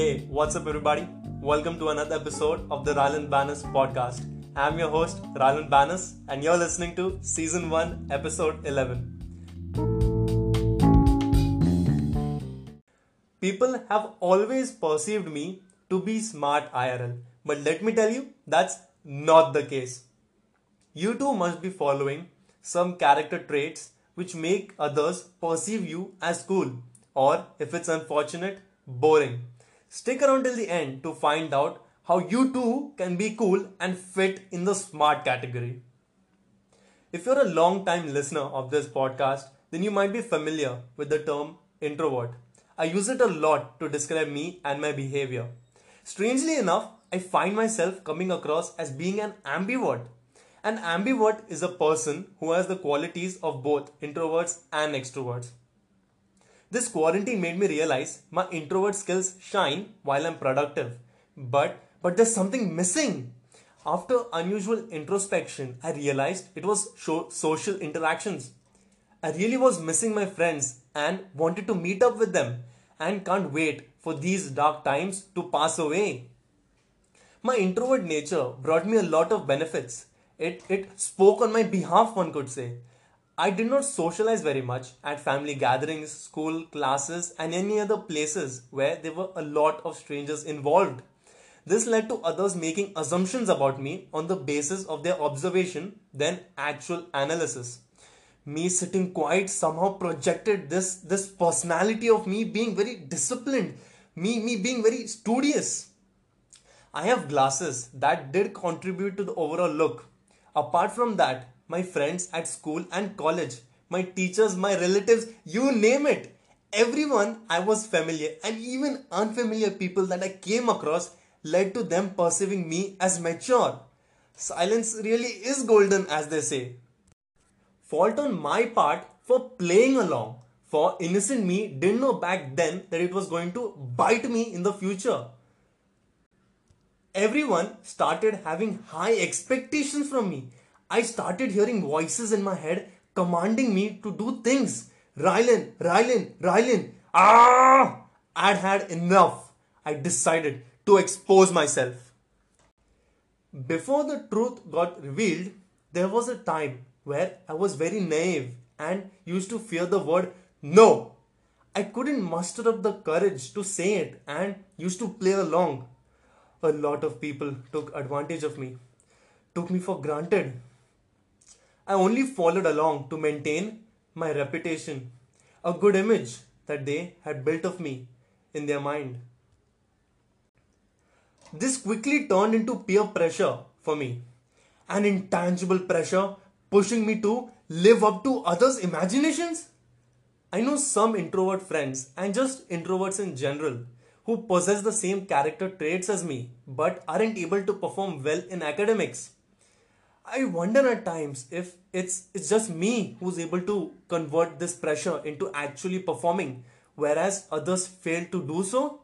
Hey, what's up, everybody? Welcome to another episode of the Rylan Banners podcast. I'm your host, Rylan Banners, and you're listening to Season 1, Episode 11. People have always perceived me to be smart IRL, but let me tell you, that's not the case. You too must be following some character traits which make others perceive you as cool, or if it's unfortunate, boring. Stick around till the end to find out how you too can be cool and fit in the smart category. If you're a long time listener of this podcast, then you might be familiar with the term introvert. I use it a lot to describe me and my behavior. Strangely enough, I find myself coming across as being an ambivert. An ambivert is a person who has the qualities of both introverts and extroverts. This quarantine made me realize my introvert skills shine while I'm productive. But but there's something missing. After unusual introspection, I realized it was social interactions. I really was missing my friends and wanted to meet up with them and can't wait for these dark times to pass away. My introvert nature brought me a lot of benefits. It, it spoke on my behalf, one could say. I did not socialize very much at family gatherings, school classes, and any other places where there were a lot of strangers involved. This led to others making assumptions about me on the basis of their observation than actual analysis. Me sitting quiet somehow projected this, this personality of me being very disciplined, me, me being very studious. I have glasses that did contribute to the overall look. Apart from that, my friends at school and college, my teachers, my relatives, you name it. Everyone I was familiar and even unfamiliar people that I came across led to them perceiving me as mature. Silence really is golden, as they say. Fault on my part for playing along. For innocent me didn't know back then that it was going to bite me in the future. Everyone started having high expectations from me I started hearing voices in my head commanding me to do things. Rylan, Rylan, Rylan. Ah! I'd had enough. I decided to expose myself. Before the truth got revealed, there was a time where I was very naive and used to fear the word no. I couldn't muster up the courage to say it and used to play along. A lot of people took advantage of me, took me for granted, I only followed along to maintain my reputation, a good image that they had built of me in their mind. This quickly turned into peer pressure for me, an intangible pressure pushing me to live up to others' imaginations. I know some introvert friends and just introverts in general who possess the same character traits as me but aren't able to perform well in academics. I wonder at times if it's it's just me who's able to convert this pressure into actually performing, whereas others fail to do so.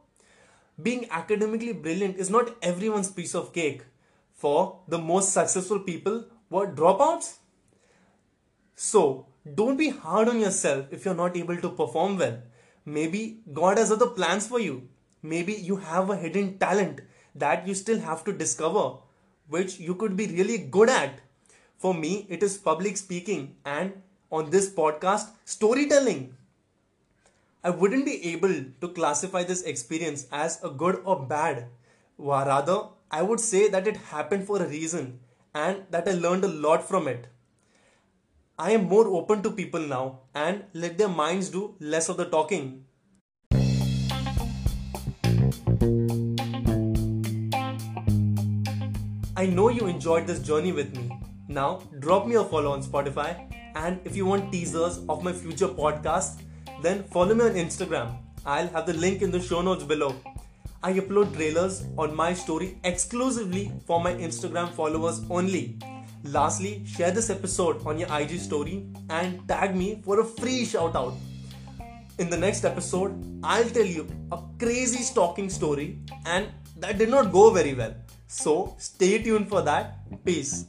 Being academically brilliant is not everyone's piece of cake. For the most successful people were dropouts. So don't be hard on yourself if you're not able to perform well. Maybe God has other plans for you. Maybe you have a hidden talent that you still have to discover which you could be really good at. For me, it is public speaking and on this podcast, storytelling. I wouldn't be able to classify this experience as a good or bad. Rather, I would say that it happened for a reason and that I learned a lot from it. I am more open to people now and let their minds do less of the talking. I know you enjoyed this journey with me. Now, drop me a follow on Spotify, and if you want teasers of my future podcast, then follow me on Instagram. I'll have the link in the show notes below. I upload trailers on my story exclusively for my Instagram followers only. Lastly, share this episode on your IG story and tag me for a free shout out. In the next episode, I'll tell you a crazy stalking story and that did not go very well. So stay tuned for that. Peace.